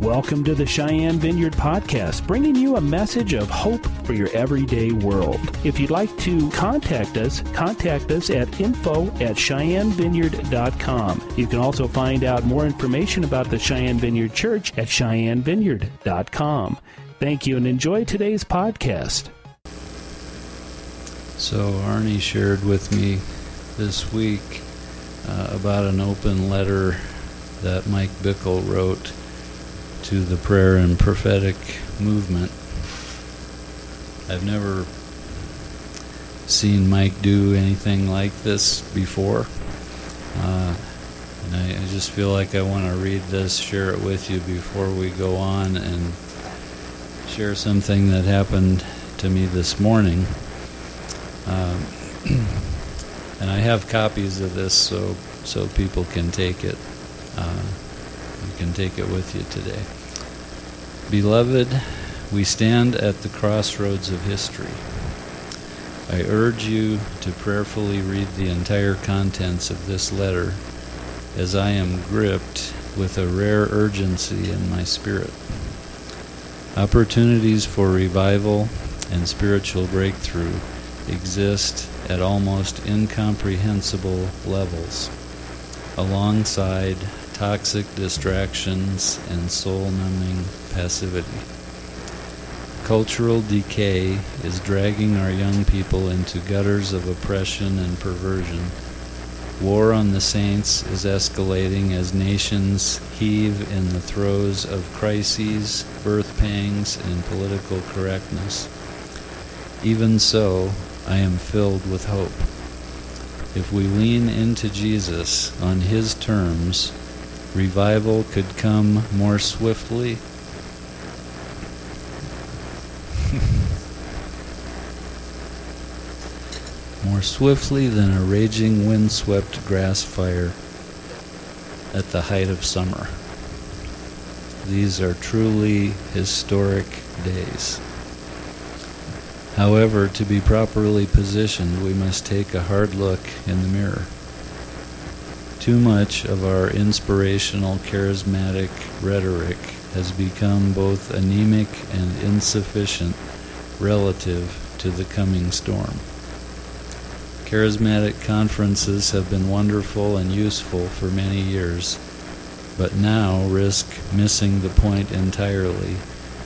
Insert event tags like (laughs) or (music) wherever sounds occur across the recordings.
Welcome to the Cheyenne Vineyard Podcast, bringing you a message of hope for your everyday world. If you'd like to contact us, contact us at info at cheyennevineyard.com. You can also find out more information about the Cheyenne Vineyard Church at cheyennevineyard.com. Thank you and enjoy today's podcast. So, Arnie shared with me this week uh, about an open letter that Mike Bickle wrote to the prayer and prophetic movement. I've never seen Mike do anything like this before. Uh, and I, I, just feel like I want to read this, share it with you before we go on, and share something that happened to me this morning. Um, (clears throat) and I have copies of this so so people can take it. Uh, you can take it with you today. Beloved, we stand at the crossroads of history. I urge you to prayerfully read the entire contents of this letter as I am gripped with a rare urgency in my spirit. Opportunities for revival and spiritual breakthrough exist at almost incomprehensible levels, alongside toxic distractions and soul numbing passivity. Cultural decay is dragging our young people into gutters of oppression and perversion. War on the saints is escalating as nations heave in the throes of crises, birth pangs, and political correctness. Even so, I am filled with hope. If we lean into Jesus on His terms, revival could come more swiftly. (laughs) more swiftly than a raging windswept grass fire at the height of summer. These are truly historic days. However, to be properly positioned, we must take a hard look in the mirror. Too much of our inspirational, charismatic rhetoric has become both anemic and insufficient relative to the coming storm. Charismatic conferences have been wonderful and useful for many years, but now risk missing the point entirely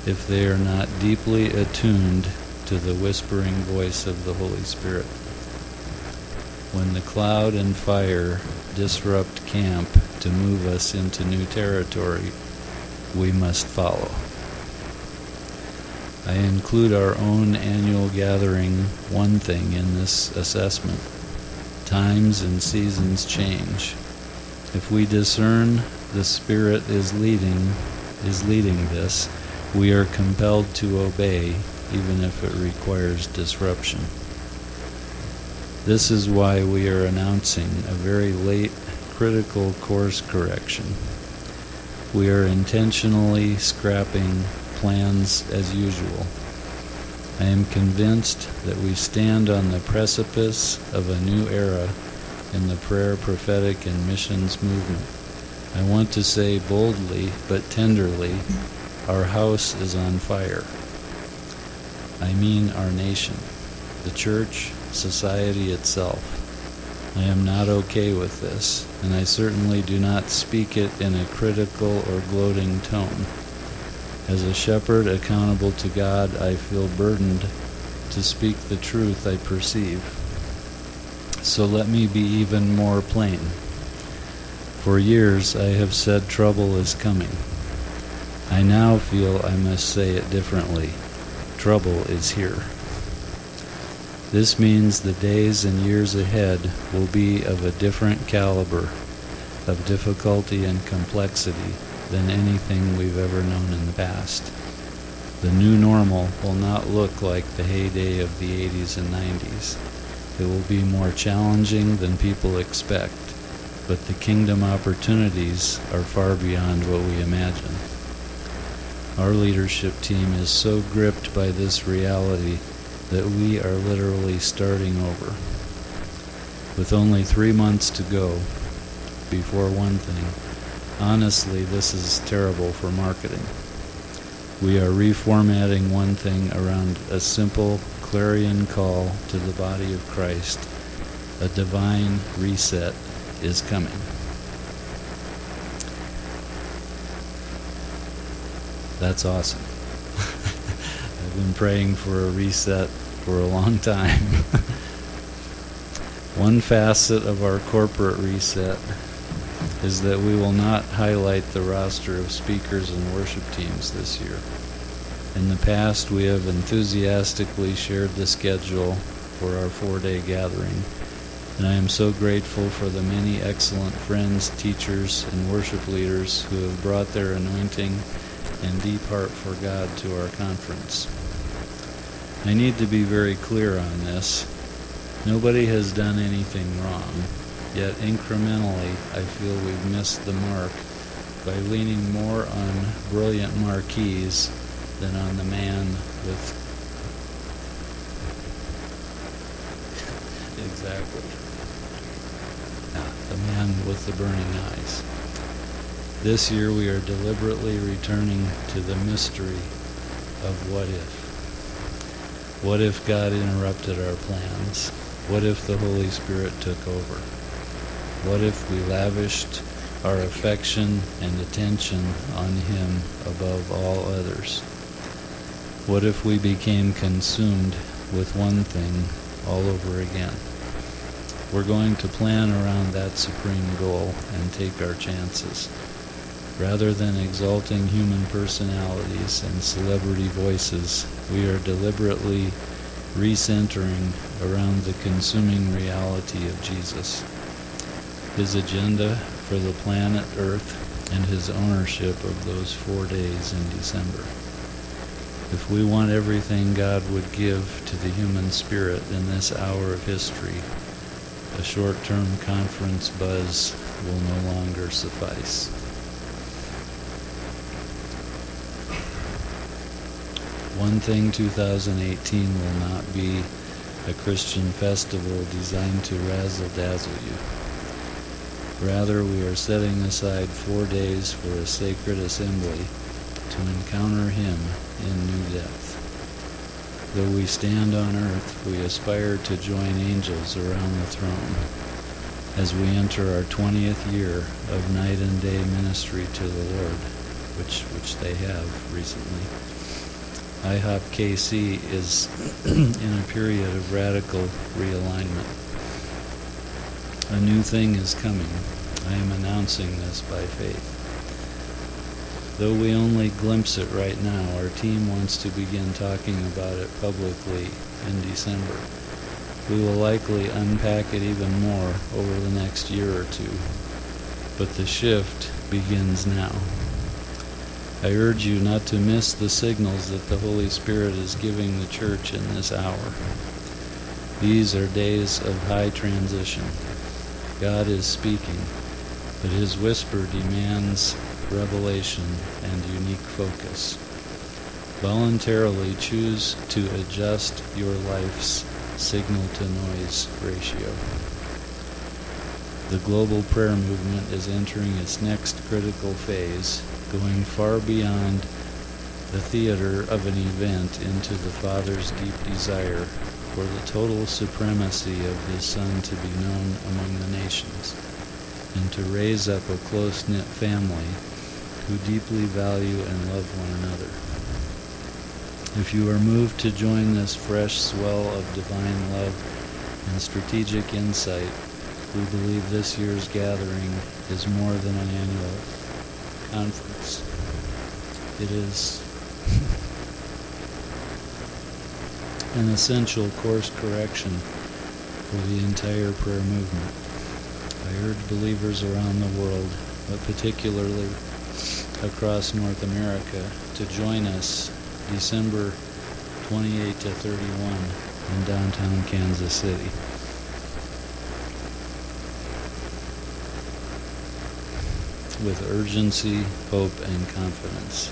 if they are not deeply attuned to the whispering voice of the Holy Spirit. When the cloud and fire disrupt camp to move us into new territory, we must follow. I include our own annual gathering one thing in this assessment. Times and seasons change. If we discern the Spirit is leading is leading this, we are compelled to obey even if it requires disruption. This is why we are announcing a very late critical course correction. We are intentionally scrapping plans as usual. I am convinced that we stand on the precipice of a new era in the prayer, prophetic, and missions movement. I want to say boldly but tenderly, our house is on fire. I mean our nation, the church, society itself. I am not okay with this, and I certainly do not speak it in a critical or gloating tone. As a shepherd accountable to God, I feel burdened to speak the truth I perceive. So let me be even more plain. For years I have said trouble is coming. I now feel I must say it differently trouble is here. This means the days and years ahead will be of a different caliber of difficulty and complexity than anything we've ever known in the past. The new normal will not look like the heyday of the 80s and 90s. It will be more challenging than people expect, but the kingdom opportunities are far beyond what we imagine. Our leadership team is so gripped by this reality that we are literally starting over. With only three months to go before one thing, Honestly, this is terrible for marketing. We are reformatting one thing around a simple clarion call to the body of Christ. A divine reset is coming. That's awesome. (laughs) I've been praying for a reset for a long time. (laughs) One facet of our corporate reset is that we will not highlight the roster of speakers and worship teams this year. In the past, we have enthusiastically shared the schedule for our four day gathering, and I am so grateful for the many excellent friends, teachers, and worship leaders who have brought their anointing and deep heart for God to our conference. I need to be very clear on this. Nobody has done anything wrong, yet incrementally I feel we've missed the mark by leaning more on brilliant marquees than on the man with (laughs) exactly the man with the burning eyes. This year we are deliberately returning to the mystery of what if. What if God interrupted our plans? What if the Holy Spirit took over? What if we lavished our affection and attention on Him above all others? What if we became consumed with one thing all over again? We're going to plan around that supreme goal and take our chances. Rather than exalting human personalities and celebrity voices, we are deliberately recentering around the consuming reality of Jesus, his agenda for the planet Earth, and his ownership of those four days in December. If we want everything God would give to the human spirit in this hour of history, a short term conference buzz will no longer suffice. One thing 2018 will not be a Christian festival designed to razzle dazzle you. Rather, we are setting aside four days for a sacred assembly to encounter Him in new depth. Though we stand on earth, we aspire to join angels around the throne as we enter our 20th year of night and day ministry to the Lord, which, which they have recently. IHOP KC is (clears throat) in a period of radical realignment. A new thing is coming. I am announcing this by faith. Though we only glimpse it right now, our team wants to begin talking about it publicly in December. We will likely unpack it even more over the next year or two. But the shift begins now. I urge you not to miss the signals that the Holy Spirit is giving the church in this hour. These are days of high transition. God is speaking, but his whisper demands revelation and unique focus. Voluntarily choose to adjust your life's signal to noise ratio. The global prayer movement is entering its next critical phase going far beyond the theater of an event into the Father's deep desire for the total supremacy of His Son to be known among the nations, and to raise up a close knit family who deeply value and love one another. If you are moved to join this fresh swell of divine love and strategic insight, we believe this year's gathering is more than an annual conference. It is (laughs) an essential course correction for the entire prayer movement. I urge believers around the world, but particularly across North America, to join us December 28 to 31 in downtown Kansas City. With urgency, hope, and confidence.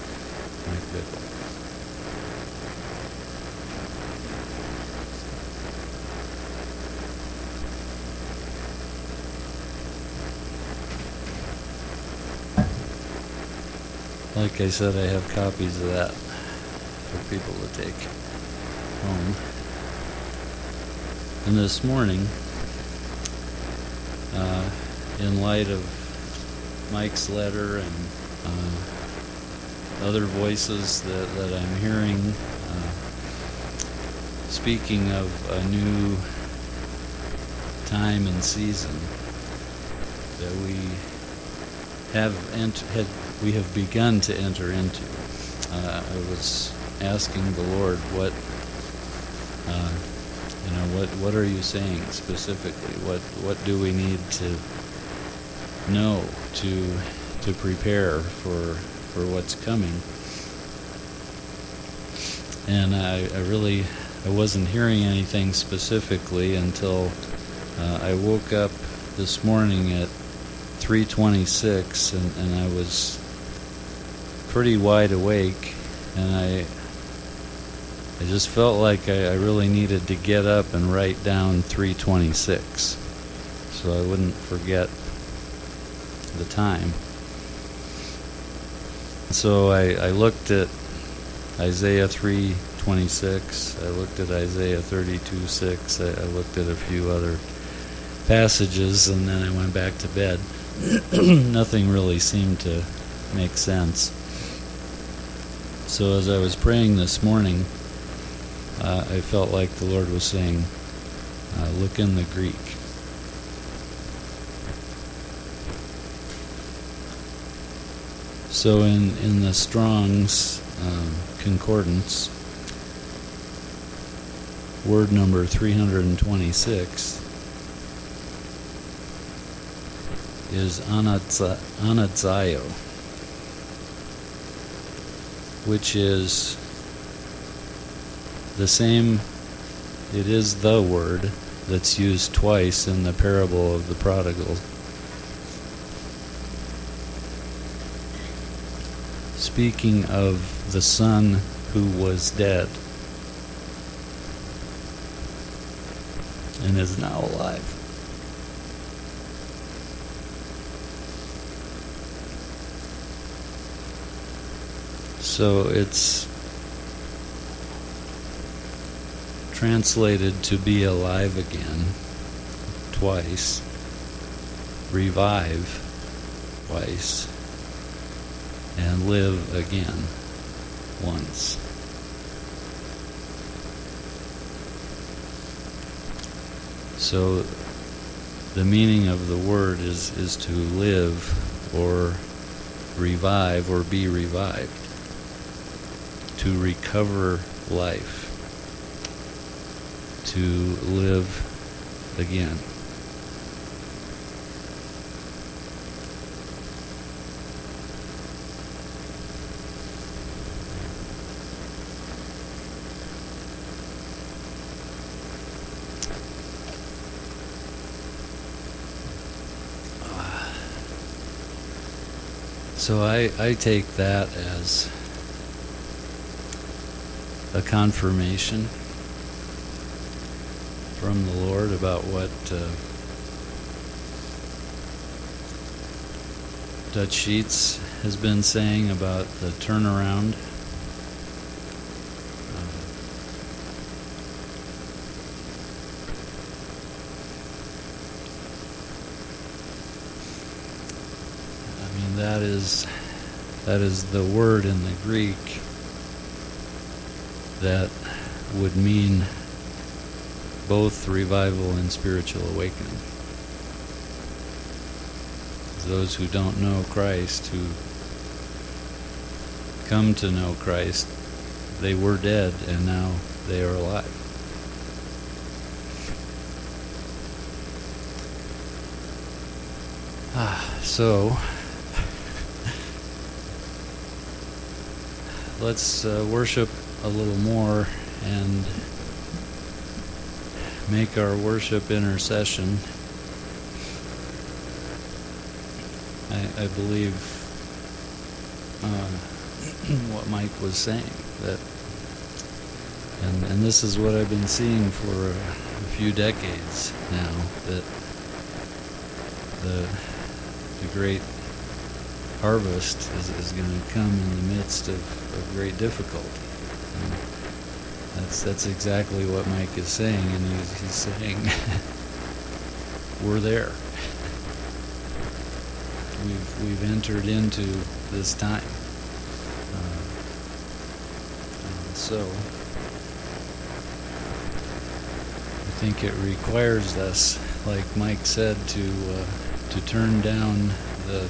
Mike Bickle. like I said, I have copies of that for people to take home. And this morning, uh, in light of Mike's letter and uh, other voices that, that I'm hearing, uh, speaking of a new time and season that we have ent- had, we have begun to enter into. Uh, I was asking the Lord what uh, you know what what are you saying specifically? What what do we need to know to to prepare for for what's coming? And I, I really I wasn't hearing anything specifically until uh, I woke up this morning at 3:26, and, and I was pretty wide awake, and I I just felt like I, I really needed to get up and write down 326 so I wouldn't forget the time. So I, I looked at Isaiah 3:26. I looked at Isaiah 32:6. I, I looked at a few other passages, and then I went back to bed. (clears throat) Nothing really seemed to make sense. So as I was praying this morning, uh, I felt like the Lord was saying, uh, look in the Greek. So in, in the Strong's um, Concordance, word number 326 is anazao, which is the same, it is the word that's used twice in the parable of the prodigal. Speaking of the son who was dead and is now alive. So it's translated to be alive again twice, revive twice, and live again once. So the meaning of the word is, is to live or revive or be revived, to recover life to live again. So I, I take that as a confirmation from the Lord about what uh, Dutch Sheets has been saying about the turnaround. Uh, I mean that is that is the word in the Greek that would mean both revival and spiritual awakening. Those who don't know Christ, who come to know Christ, they were dead and now they are alive. Ah, so let's uh, worship a little more and make our worship intercession. I, I believe uh, (clears throat) what Mike was saying that, and and this is what I've been seeing for a, few decades now that the the great harvest is, is going to come in the midst of, of great difficulty. And that's that's exactly what Mike is saying, and he's, he's saying (laughs) we're there. (laughs) We've we've entered into this time. Uh, so I think it requires us, like Mike said, to uh, to turn down the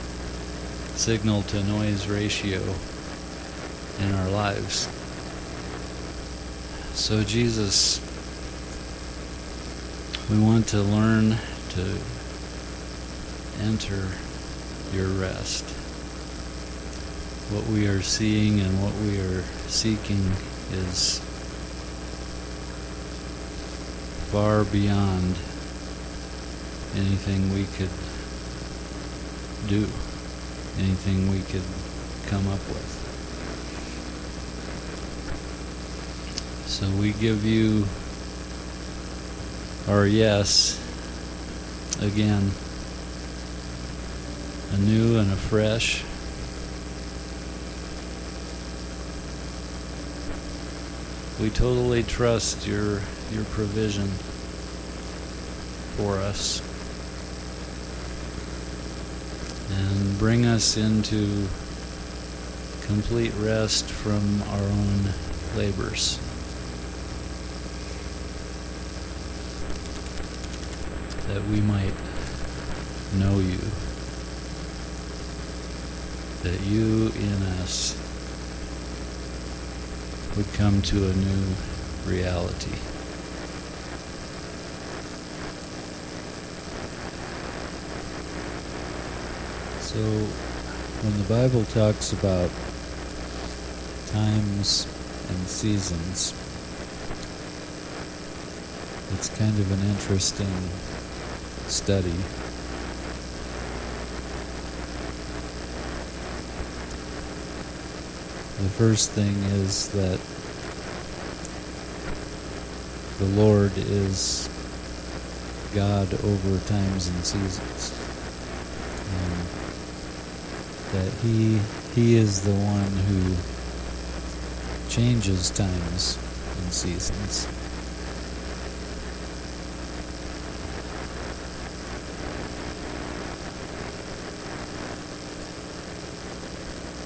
signal to noise ratio in our lives. So, Jesus, we want to learn to enter your rest. What we are seeing and what we are seeking is far beyond anything we could do, anything we could come up with. So we give you our yes again, anew and afresh. We totally trust your your provision for us. And bring us into complete rest from our own labors. That we might know you. That you in us would come to a new reality. So, when the Bible talks about times and seasons, it's kind of an interesting study. The first thing is that the Lord is God over times and seasons. That he he is the one who changes times and seasons.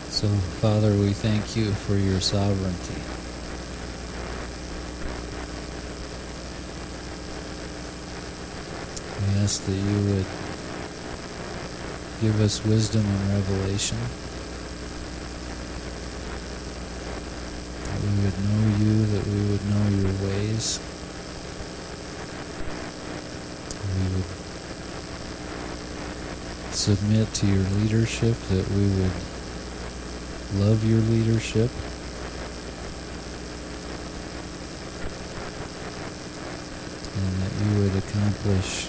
So, Father, we thank you for your sovereignty. We ask that you would give us wisdom and revelation. That we would know you, that we would know your ways. We would submit to your leadership, that we would love your leadership. And that you would accomplish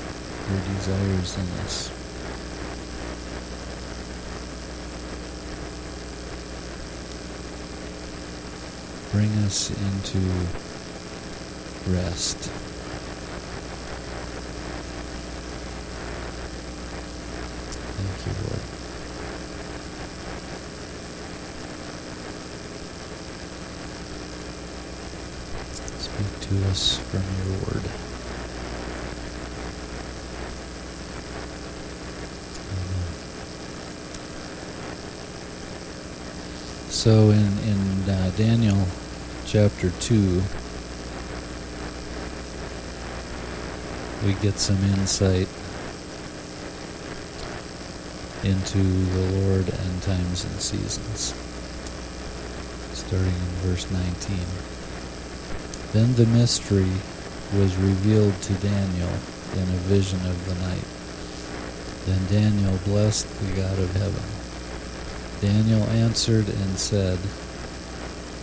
your desires in us. Bring us into rest. Thank you, Lord. Speak to us from your word. So in in uh, Daniel chapter 2 we get some insight into the Lord and times and seasons. Starting in verse 19. Then the mystery was revealed to Daniel in a vision of the night. Then Daniel blessed the God of heaven. Daniel answered and said,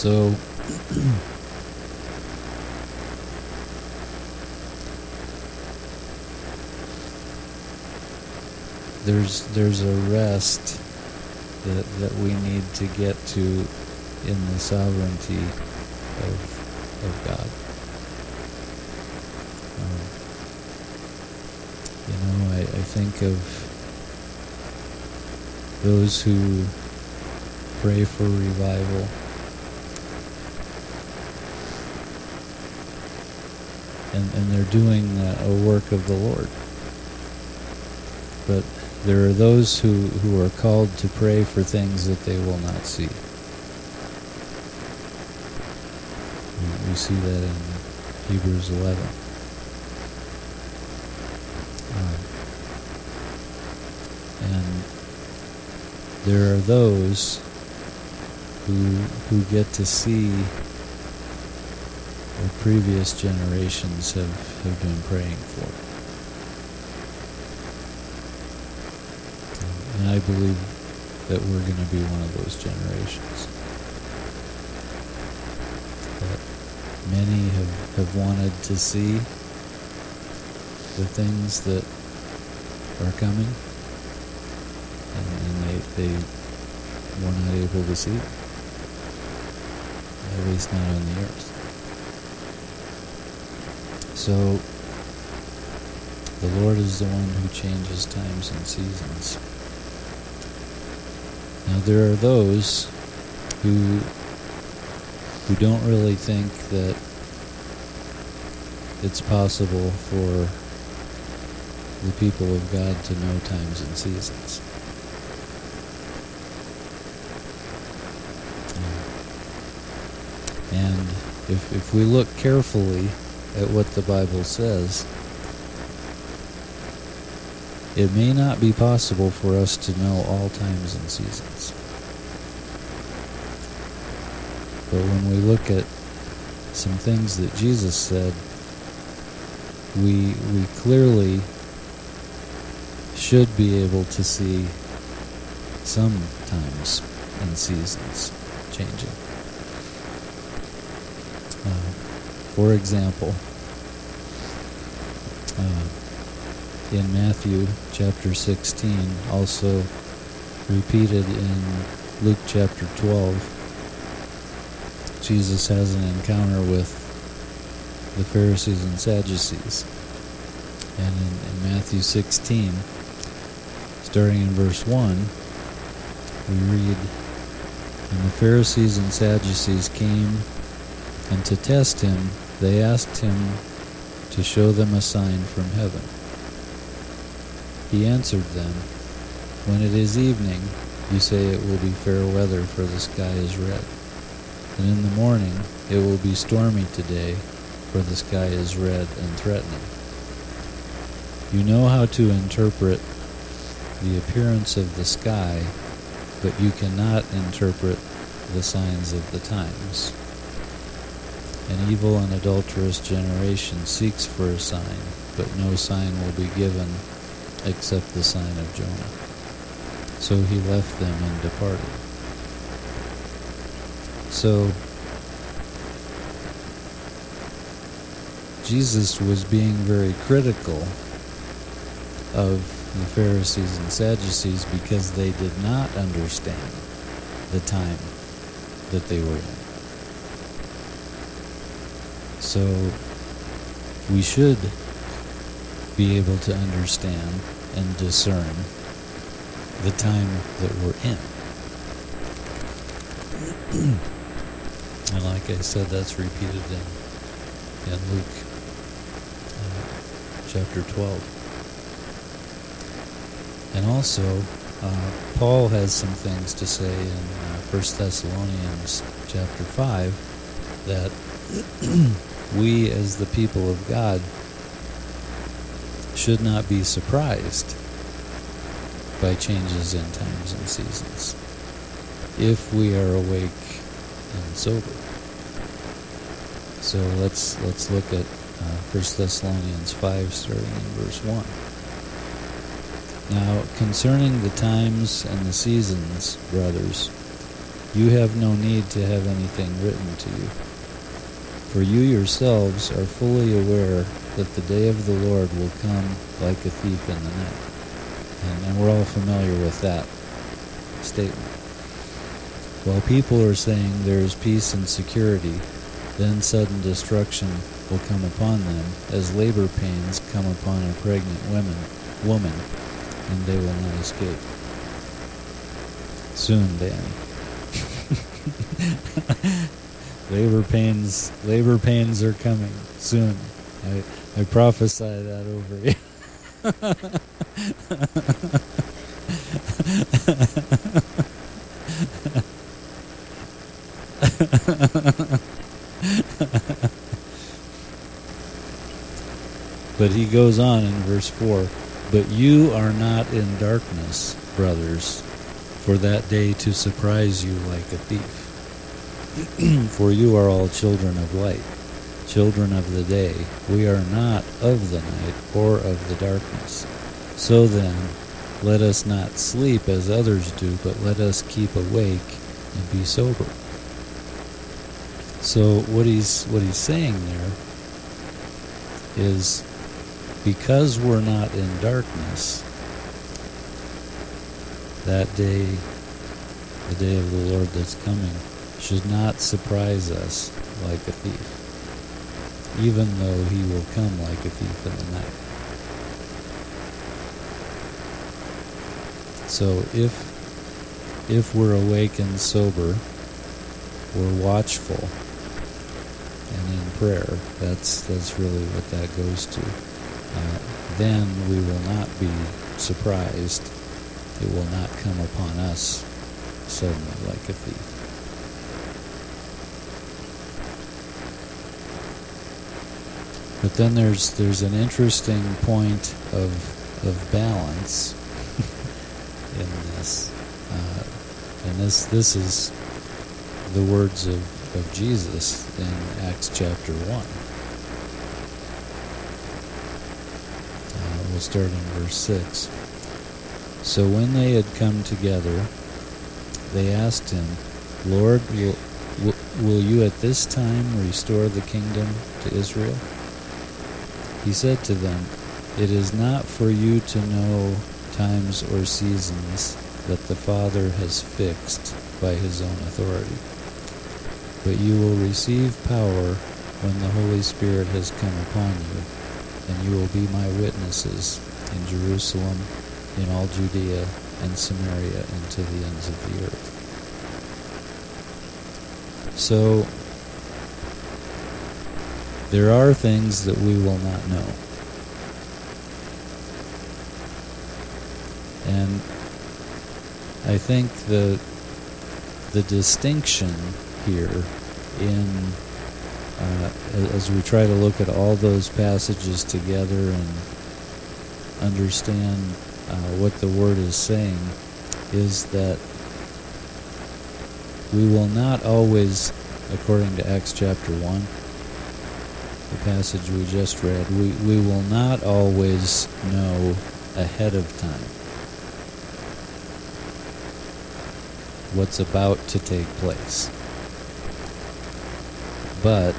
So, (clears throat) there's there's a rest that that we need to get to in the sovereignty of of God. Um, you know, I, I think of those who pray for revival. And, and they're doing a, a work of the Lord. But there are those who, who are called to pray for things that they will not see. We, see that in Hebrews 11. Um, and there are those who who get to see previous generations have, have been praying for. And I believe that we're going to be one of those generations. That many have, have wanted to see the things that are coming, and, and they, they were not able to see, at least not on the earth. So, the Lord is the one who changes times and seasons. Now there are those who who don't really think that it's possible for the people of God to know times and seasons. And if, if we look carefully at what the Bible says, it may not be possible for us to know all times and seasons. But when we look at some things that Jesus said, we we clearly should be able to see some times and seasons changing. For example, uh, in Matthew chapter 16, also repeated in Luke chapter 12. Jesus has an encounter with the Pharisees and Sadducees. And in, in Matthew 16, starting in verse 1, we read, And the Pharisees and Sadducees came, and to test him, they asked him to show them a sign from heaven. He answered them, When it is evening, you say it will be fair weather, for the sky is red. And in the morning, it will be stormy today, for the sky is red and threatening. You know how to interpret the appearance of the sky, but you cannot interpret the signs of the times. An evil and adulterous generation seeks for a sign, but no sign will be given except the sign of Jonah. So he left them and departed. So Jesus was being very critical of the Pharisees and Sadducees because they did not understand the time that they were in. So we should be able to understand and discern the time that we're in. (clears throat) and like I said, that's repeated in, in Luke uh, chapter 12. And also, uh, Paul has some things to say in uh, 1 Thessalonians chapter 5 that (clears throat) we as the people of God should not be surprised by changes in times and seasons if we are awake and sober. So let's let's look at uh, 1 Thessalonians 5 starting in verse 1. Now, concerning the times and the seasons, brothers, you have no need to have anything written to you. For you yourselves are fully aware that the day of the Lord will come like a thief in the night. And, and we're all familiar with that statement. While people are saying there is peace and security, then sudden destruction will come upon them, as labor pains come upon a pregnant woman, woman, and they will not escape. Soon, Danny. (laughs) labor pains, labor pains are coming soon. I, I prophesy that over you. but he goes on in verse 4 But you are not in darkness, brothers, for that day to surprise you like a thief. (clears throat) for you are all children of light, children of the day. We are not of the night or of the darkness. So then, let us not sleep as others do, but let us keep awake and be sober. So what he's what he's saying there is because we're not in darkness, that day, the day of the Lord that's coming, should not surprise us like a thief, even though he will come like a thief in the night. So if if we're awake and sober, we're watchful and in prayer. That's that's really what that goes to. Uh, then we will not be surprised. It will not come upon us suddenly like a thief. But then there's there's an interesting point of of balance (laughs) in this, uh, and this this is the words of of Jesus in Acts chapter 1. Uh, we'll start in verse 6. So when they had come together, they asked him, Lord, will, will you at this time restore the kingdom to Israel? He said to them, It is not for you to know times or seasons that the Father has fixed by his own authority but you will receive power when the Holy Spirit has come upon you, and you will be my witnesses in Jerusalem, in all Judea and Samaria, and to the ends of the earth. So, there are things that we will not know. And I think the the distinction here in uh, as we try to look at all those passages together and understand uh, what the word is saying is that we will not always according to acts chapter 1 the passage we just read we, we will not always know ahead of time what's about to take place but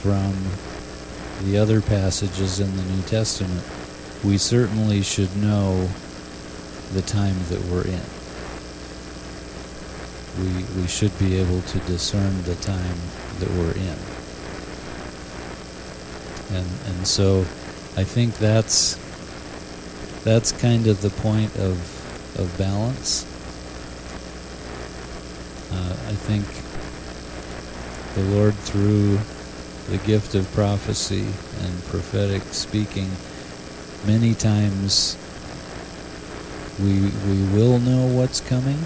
from the other passages in the New Testament, we certainly should know the time that we're in. We, we should be able to discern the time that we're in. And, and so I think that's, that's kind of the point of, of balance. Uh, I think the Lord through the gift of prophecy and prophetic speaking many times we we will know what's coming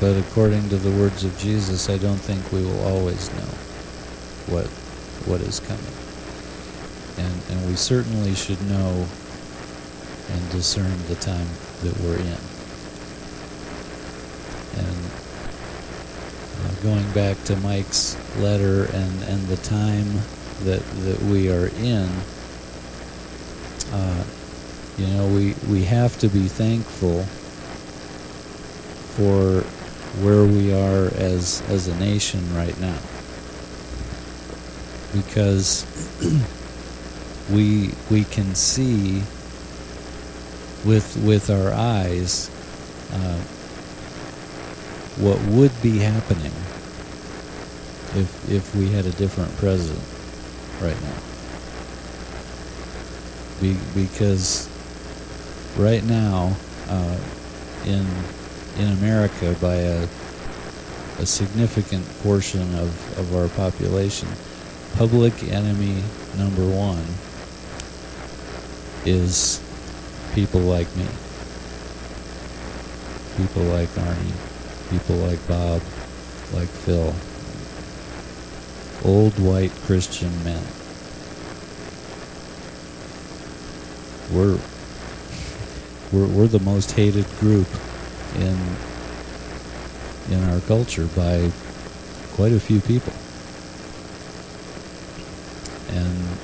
but according to the words of Jesus I don't think we will always know what is coming. And and we certainly should know and discern the time that we're in. And going back to Mike's letter and, and the time that that we are in, uh, You know, we, we have to be thankful for where we are as as a nation right now because (clears throat) we we can see with with our eyes uh, what would be happening if if we had a different president right now. Be, because right now uh, in in America by a a significant portion of, of our population public enemy number one is people like me. People like Arnie. People like Bob. Like Phil. Old white Christian men. We're we're, we're the most hated group in in our culture by quite a few people. And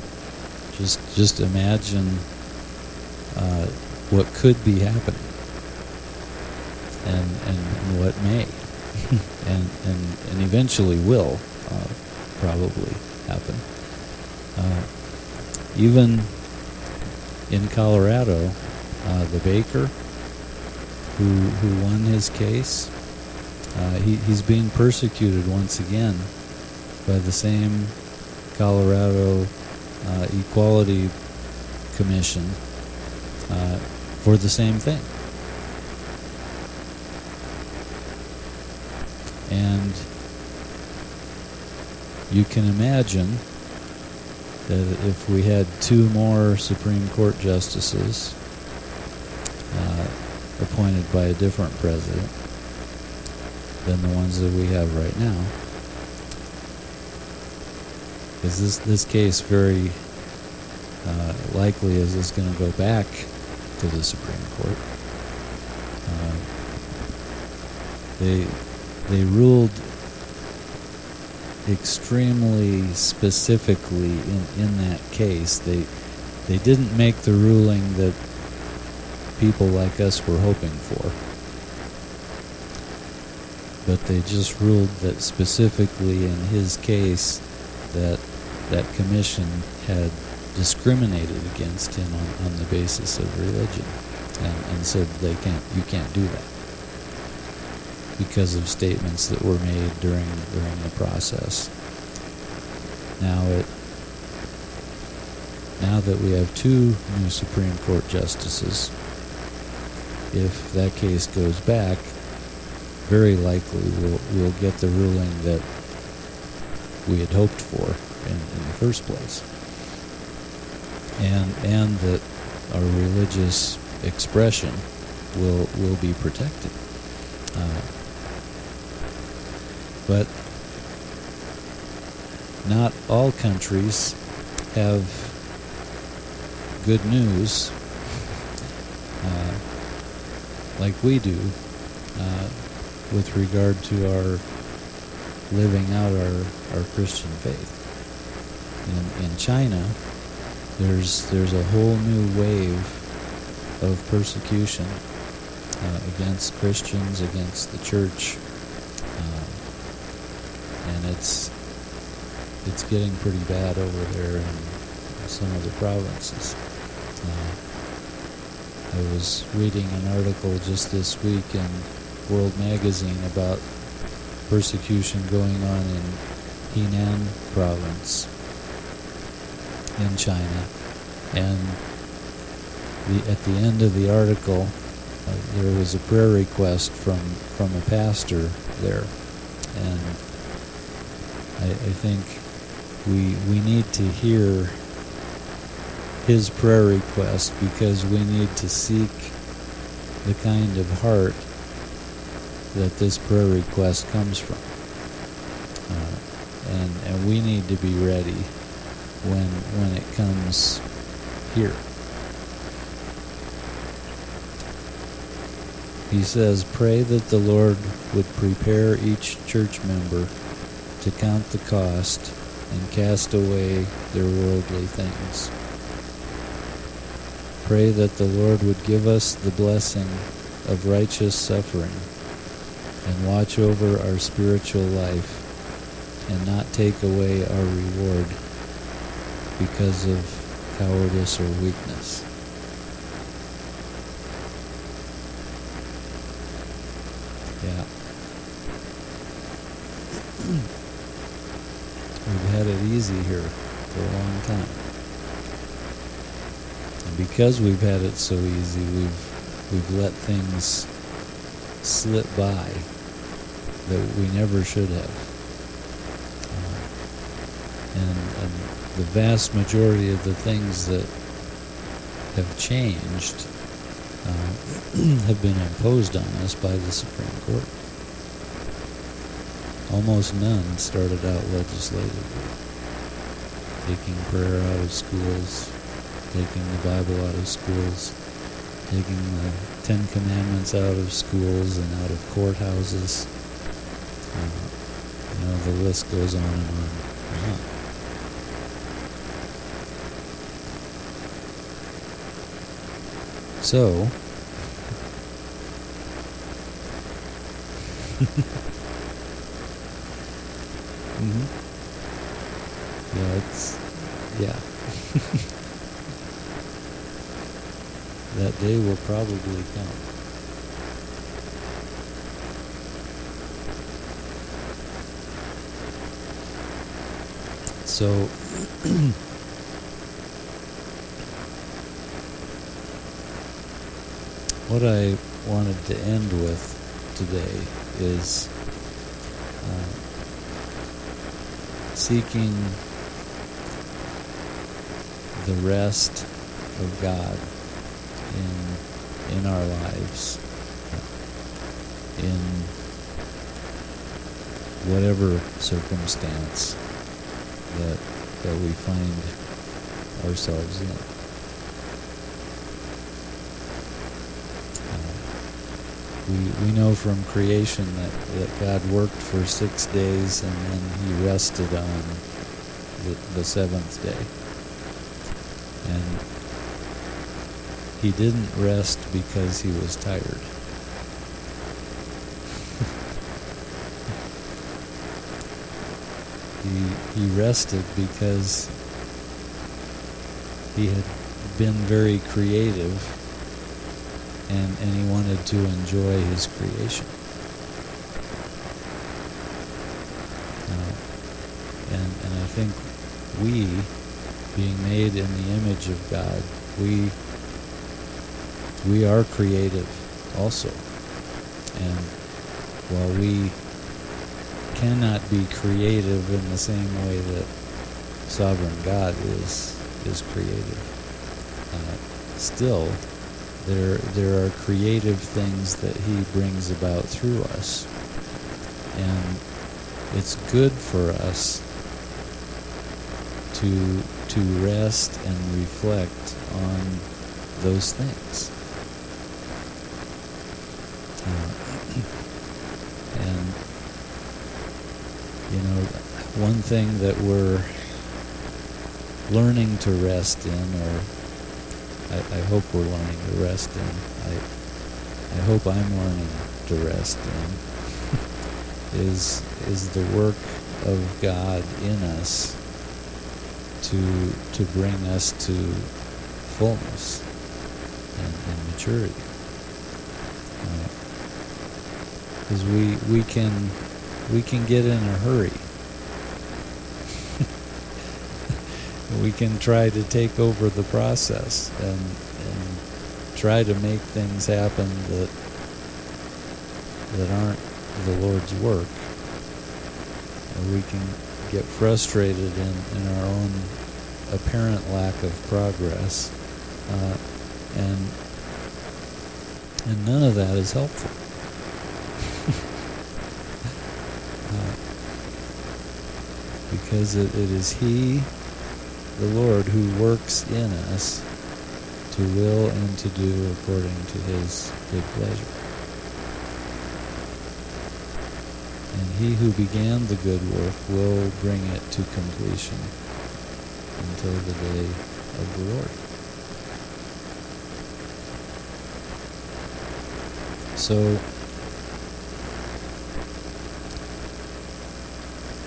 just just imagine uh, what could be happening, and and, what may, (laughs) and and and eventually will uh, probably happen. Uh, even in Colorado, uh, the baker who who won his case. Uh, he, he's being persecuted once again by the same Colorado uh, Equality Commission uh, for the same thing. And you can imagine that if we had two more Supreme Court justices, uh, appointed by a different president than the ones that we have right now. Is this this case very uh, likely is this going to go back to the Supreme Court? Uh, they they ruled extremely specifically in, in that case. They they didn't make the ruling that people like us were hoping for. But they just ruled that specifically in his case that that commission had discriminated against him on, on the basis of religion and, and said they can't you can't do that because of statements that were made during during the process. Now it now that we have two new Supreme Court justices, if that case goes back, very likely we'll, we'll get the ruling that we had hoped for in, in the first place. And, and that our religious expression will, will be protected. Uh, but not all countries have good news uh, like we do uh, with regard to our living out our, our Christian faith. In, in China, there's there's a whole new wave of persecution uh, against Christians, against the church, uh, and it's it's getting pretty bad over there in some of the provinces. Uh, I was reading an article just this week in World Magazine about persecution going on in Henan province in China. And the, at the end of the article, uh, there was a prayer request from, from a pastor there. And I, I think we, we need to hear his prayer request because we need to seek the kind of heart that this prayer request comes from. Uh, and, and we need to be ready when, when it comes here. He says, Pray that the Lord would prepare each church member to count the cost and cast away their worldly things Pray that the Lord would give us the blessing of righteous suffering and watch over our spiritual life and not take away our reward because of cowardice or weakness. Yeah. (clears throat) We've had it easy here for a long time. And because we've had it so easy, we've we've let things slip by that we never should have. Uh, and, and the vast majority of the things that have changed uh, (clears throat) have been imposed on us by the Supreme Court. Almost none started out legislatively. Taking prayer out of schools, taking the Bible out of schools, taking the Ten Commandments out of schools and out of courthouses. Uh, you know, the list goes on and on and on. So, (laughs) hmm Yeah, it's yeah. (laughs) that day will probably come. So (clears throat) what I wanted to end with today is uh, seeking the rest of God in in our lives in whatever circumstance that that we find ourselves in. We, we know from creation that, that God worked for six days and then he rested on the, the seventh day. And he didn't rest because he was tired. (laughs) he, he rested because he had been very creative and, and he wanted to enjoy his creation. Uh, and, and I think we, being made in the image of God, we we are creative also. And while we cannot be creative in the same way that sovereign God is is creative, uh, still there, there are creative things that He brings about through us. And it's good for us to, to rest and reflect on those things. Uh, (clears throat) and, you know, one thing that we're learning to rest in or I, I hope we're learning to rest in. I, I hope I'm learning to rest in. (laughs) is is the work of God in us to to bring us to fullness and, and maturity. Because uh, we we can we can get in a hurry we can try to take over the process and, and try to make things happen that that aren't the Lord's work. And we can get frustrated in, in our own apparent lack of progress, uh, and and none of that is helpful. (laughs) uh, because it, it is He the Lord who works in us to will and to do according to his good pleasure. And he who began the good work will bring it to completion until the day of the Lord. So,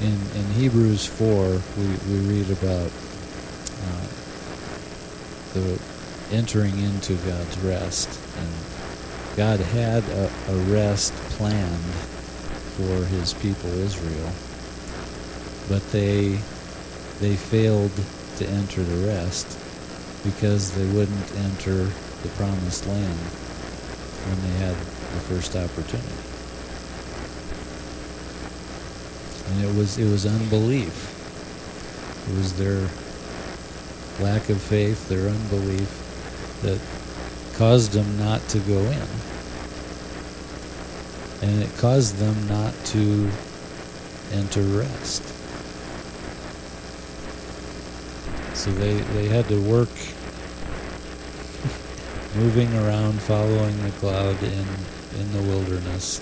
in, in Hebrews 4, we, we read about entering into God's rest. And God had a, a rest planned for his people Israel, but they they failed to enter the rest because they wouldn't enter the promised land when they had the first opportunity. And it was it was unbelief. It was their lack of faith, their unbelief that caused them not to go in. And it caused them not to enter rest. So they, they had to work (laughs) moving around, following the cloud in, in the wilderness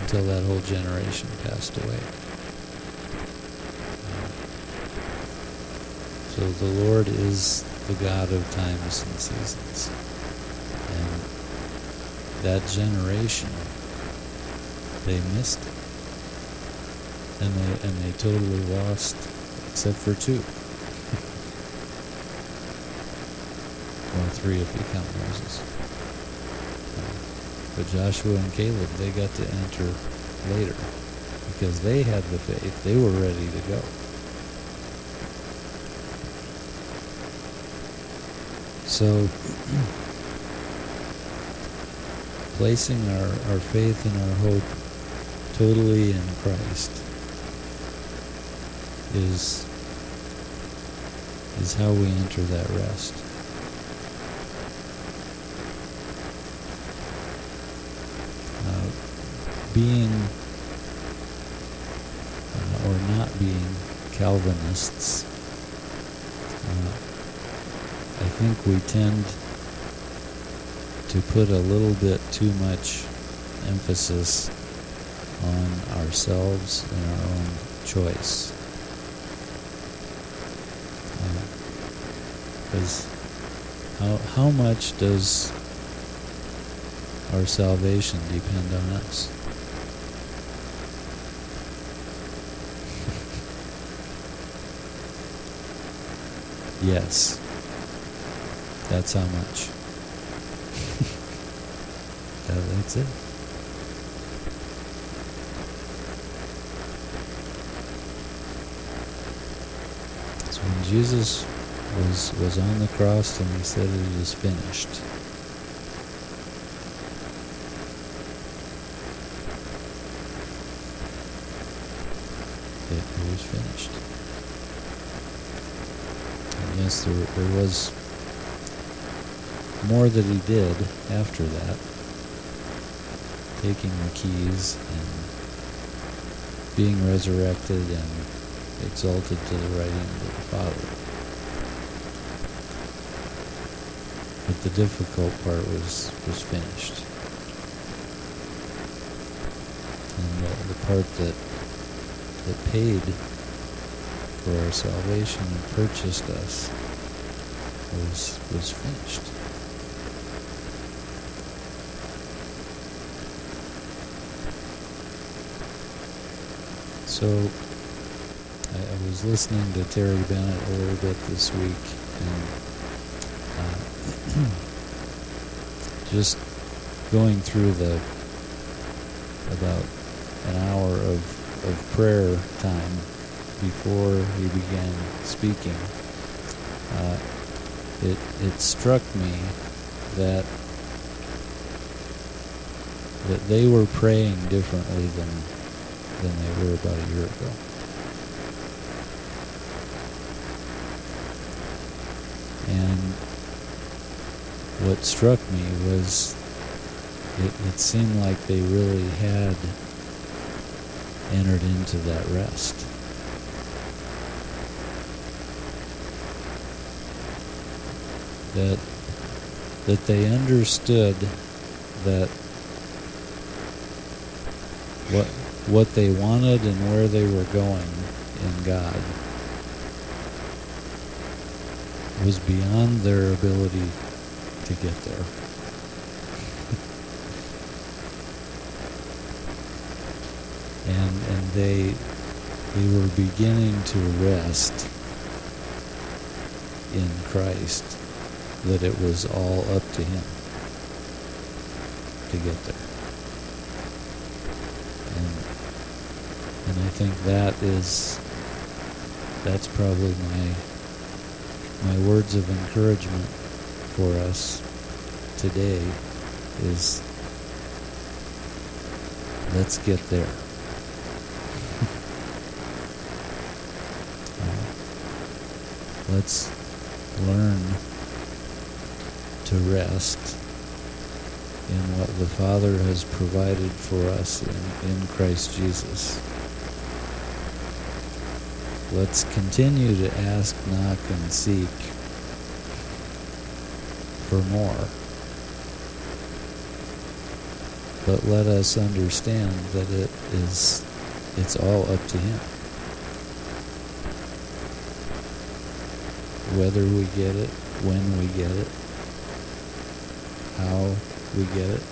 until that whole generation passed away. So the Lord is the God of times and seasons. And that generation, they missed it. And they, and they totally lost, except for two. (laughs) well, three if you count Moses. But Joshua and Caleb, they got to enter later because they had the faith. They were ready to go. So, placing our, our faith and our hope totally in Christ is is how we enter that rest. Uh, being uh, or not being Calvinists. Uh, I think we tend to put a little bit too much emphasis on ourselves and our own choice. Because uh, how, how much does our salvation depend on us? (laughs) yes. That's how much. (laughs) that, that's it. So when Jesus was was on the cross and he said it is finished. It, it was finished. And yes, there, there was more that he did after that, taking the keys and being resurrected and exalted to the right hand of the Father. But the difficult part was, was finished. And the, the part that that paid for our salvation and purchased us was was finished. So I, I, was listening to Terry Bennett a little bit this week, and uh, (clears throat) just going through the about an hour of, of prayer time before he began speaking. Uh, it it struck me that that they were praying differently than than they were about a year ago. And what struck me was it, it seemed like they really had entered into that rest. That that they understood that what what they wanted and where they were going in God was beyond their ability to get there. (laughs) and and they they were beginning to rest in Christ that it was all up to him to get there. And I think that is that's probably my my words of encouragement for us today is let's get there. (laughs) let's learn to rest in what the Father has provided for us in, in Christ Jesus. Let's continue to ask, knock, and seek for more. But let us understand that it is it's all up to him. Whether we get it, when we get it, how we get it,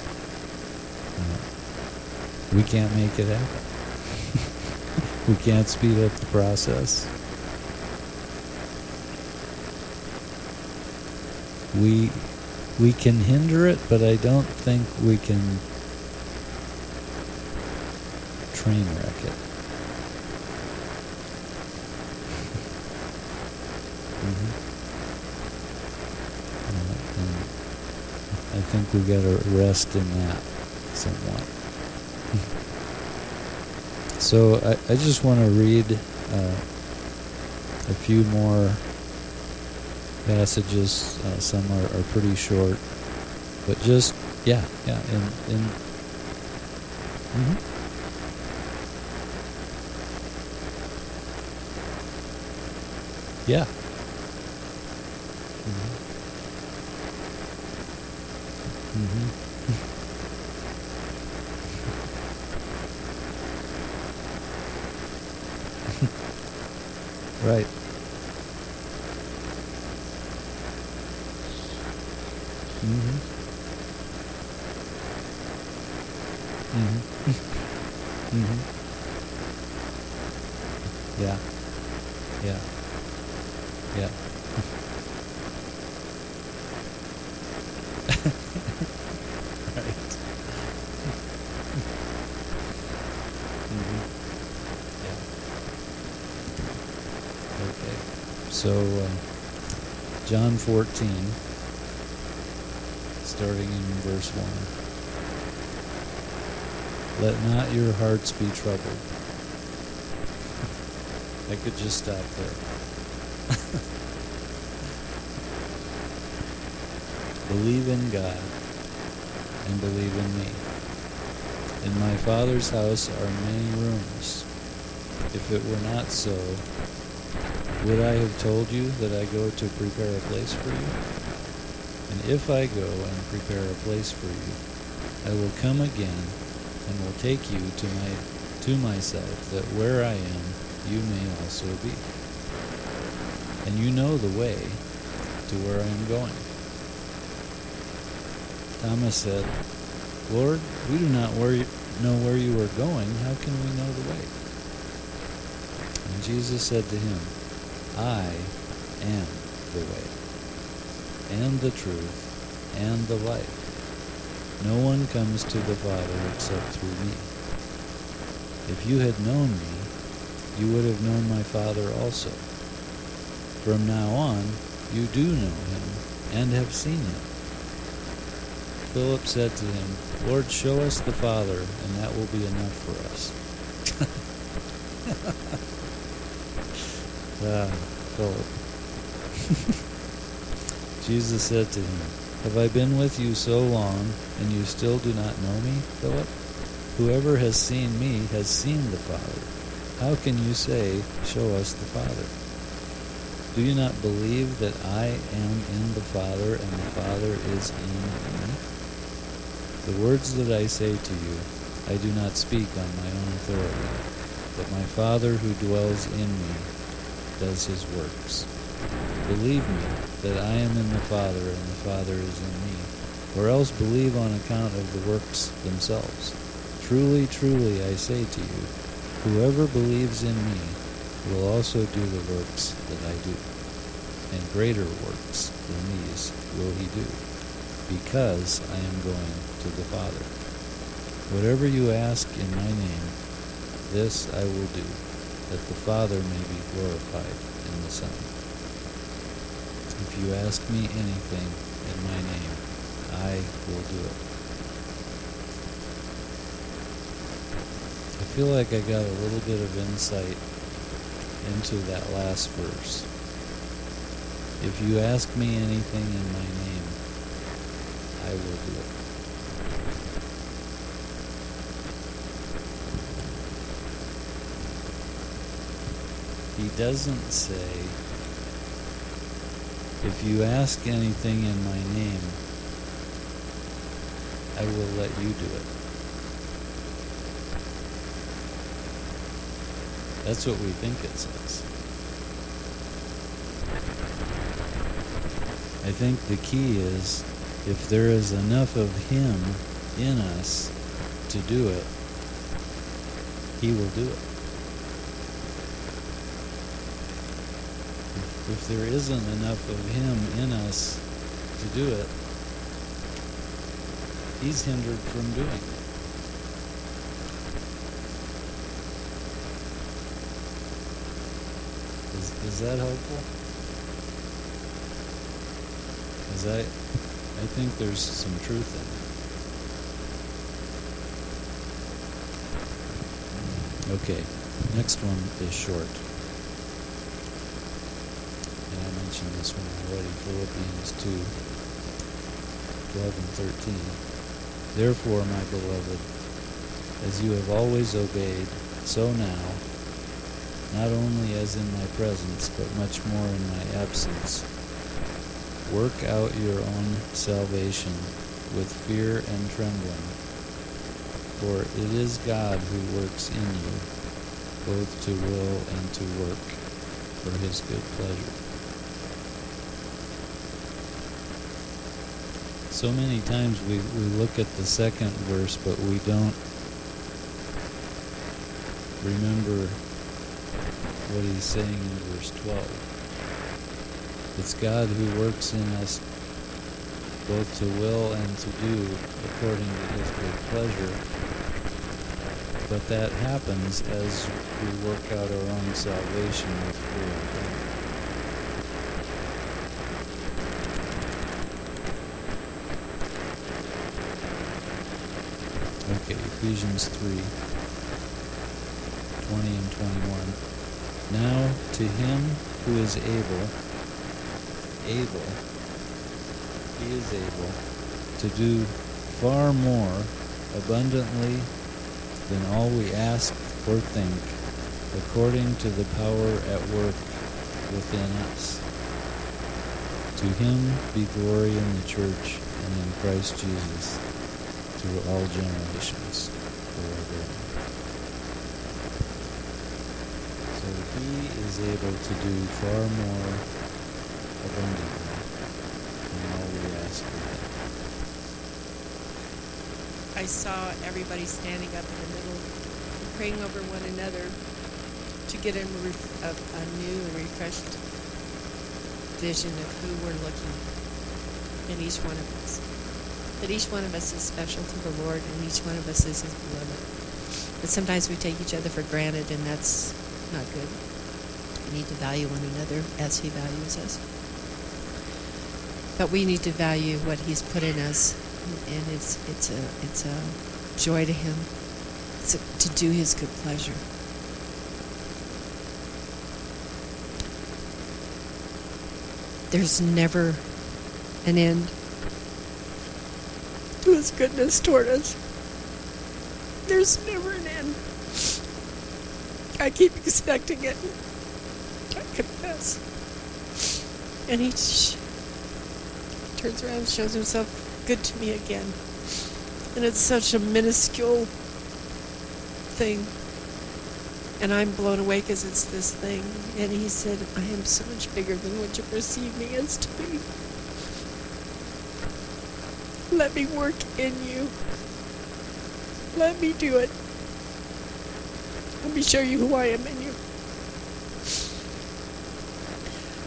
uh, we can't make it happen. We can't speed up the process. We we can hinder it, but I don't think we can train wreck it. (laughs) mm-hmm. I think we got to rest in that somewhat. (laughs) so I, I just want to read uh, a few more passages. Uh, some are, are pretty short, but just yeah, yeah, in in. Mm-hmm. Yeah. Mm-hmm. Mm-hmm. Right. Mm-hmm. Mm-hmm. mm-hmm. Yeah. Yeah. Yeah. right. mm-hmm. Yeah. Okay. So, uh, John 14, starting in verse 1. Let not your hearts be troubled. (laughs) I could just stop there. (laughs) believe in God and believe in me. In my Father's house are many rooms. If it were not so, would I have told you that I go to prepare a place for you? And if I go and prepare a place for you, I will come again and will take you to my to myself, that where I am, you may also be. And you know the way to where I am going. Thomas said, Lord, we do not know where you are going. How can we know the way? And Jesus said to him, I am the way, and the truth, and the life. No one comes to the Father except through me. If you had known me, you would have known my Father also. From now on, you do know him and have seen him. Philip said to him, Lord, show us the Father, and that will be enough for us. (laughs) ah, Philip. (laughs) Jesus said to him, Have I been with you so long, and you still do not know me, Philip? Whoever has seen me has seen the Father. How can you say, Show us the Father? Do you not believe that I am in the Father, and the Father is in me? The words that I say to you, I do not speak on my own authority, but my Father who dwells in me does his works. Believe me that I am in the Father, and the Father is in me, or else believe on account of the works themselves. Truly, truly, I say to you, Whoever believes in me will also do the works that I do, and greater works than these will he do, because I am going to the Father. Whatever you ask in my name, this I will do, that the Father may be glorified in the Son. If you ask me anything in my name, I will do it. I feel like I got a little bit of insight into that last verse. If you ask me anything in my name, I will do it. He doesn't say, if you ask anything in my name, I will let you do it. That's what we think it says. I think the key is if there is enough of Him in us to do it, He will do it. If, there isn't enough of Him in us to do it, He's hindered from doing it. Is, is that helpful? Because I, I think there's some truth in it. Okay, next one is short. And I mentioned this one already, Philippians 2, 12 and 13. Therefore, my beloved, as you have always obeyed, so now, not only as in my presence, but much more in my absence. Work out your own salvation with fear and trembling, for it is God who works in you, both to will and to work for his good pleasure. So many times we, we look at the second verse, but we don't remember what he's saying in verse 12. It's God who works in us both to will and to do according to his good pleasure. But that happens as we work out our own salvation with fear and trembling. Okay, Ephesians 3 20 and 21. Now to him who is able, able, he is able to do far more abundantly than all we ask or think, according to the power at work within us. To him be glory in the church and in Christ Jesus through all generations forever. So he is able to do far more abundantly than all we ask or think. I saw everybody standing up in the middle, praying over one another to get a, a, a new and refreshed vision of who we're looking in each one of us. That each one of us is special to the Lord, and each one of us is His beloved. But sometimes we take each other for granted, and that's not good. We need to value one another as He values us. But we need to value what He's put in us, and it's it's a it's a joy to Him a, to do His good pleasure. There's never an end His goodness toward us. There's never an end. I keep expecting it. I confess. And He sh- turns around and shows Himself good to me again. And it's such a minuscule thing. And I'm blown away because it's this thing. And he said, I am so much bigger than what you perceive me as to be. Let me work in you. Let me do it. Let me show you who I am in you.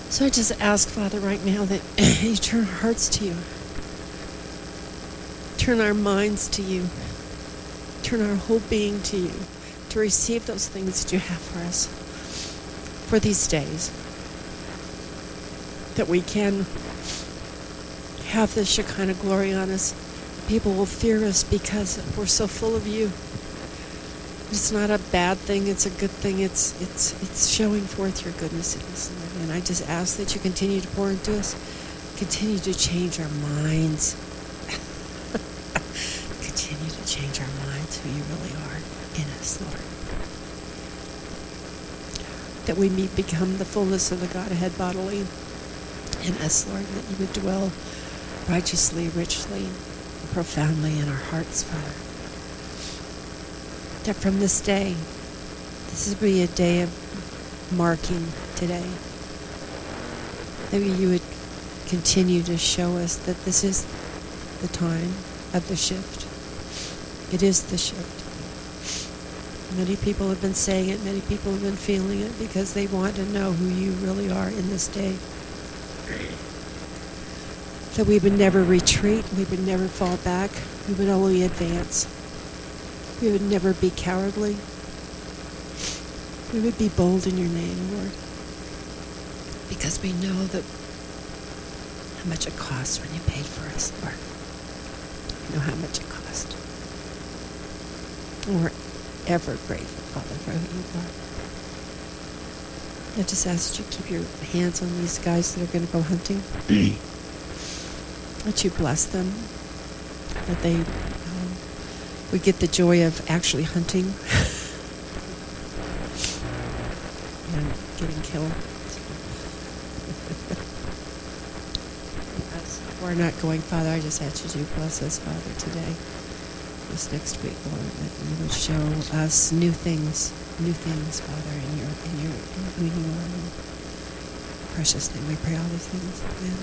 So I just ask, Father, right now that (clears throat) you turn our hearts to you, turn our minds to you, turn our whole being to you, to receive those things that you have for us for these days. That we can have the Shekinah glory on us. People will fear us because we're so full of you. It's not a bad thing, it's a good thing. It's it's it's showing forth your goodness in us. And I just ask that you continue to pour into us, continue to change our minds. (laughs) continue to change our minds who you really are in us, Lord. That we may become the fullness of the Godhead bodily in us, Lord, that you would dwell righteously, richly, profoundly in our hearts, Father that from this day, this will be a day of marking today. That you would continue to show us that this is the time of the shift. It is the shift. Many people have been saying it, many people have been feeling it because they want to know who you really are in this day. That we would never retreat, we would never fall back, we would only advance. We would never be cowardly. We would be bold in your name, Lord. Because we know that how much it costs when you paid for us, Lord. We know how much it cost. And we're ever grateful, Father, for who you are. I just ask that you keep your hands on these guys that are going to go hunting. (clears throat) that you bless them. That they um, we get the joy of actually hunting (laughs) and getting killed. We're not going, Father, I just ask you to bless us, Father, today, this next week, Lord, that you would show us new things, new things, Father, in your, in your, in who you are. Precious name, we pray all these things. Amen.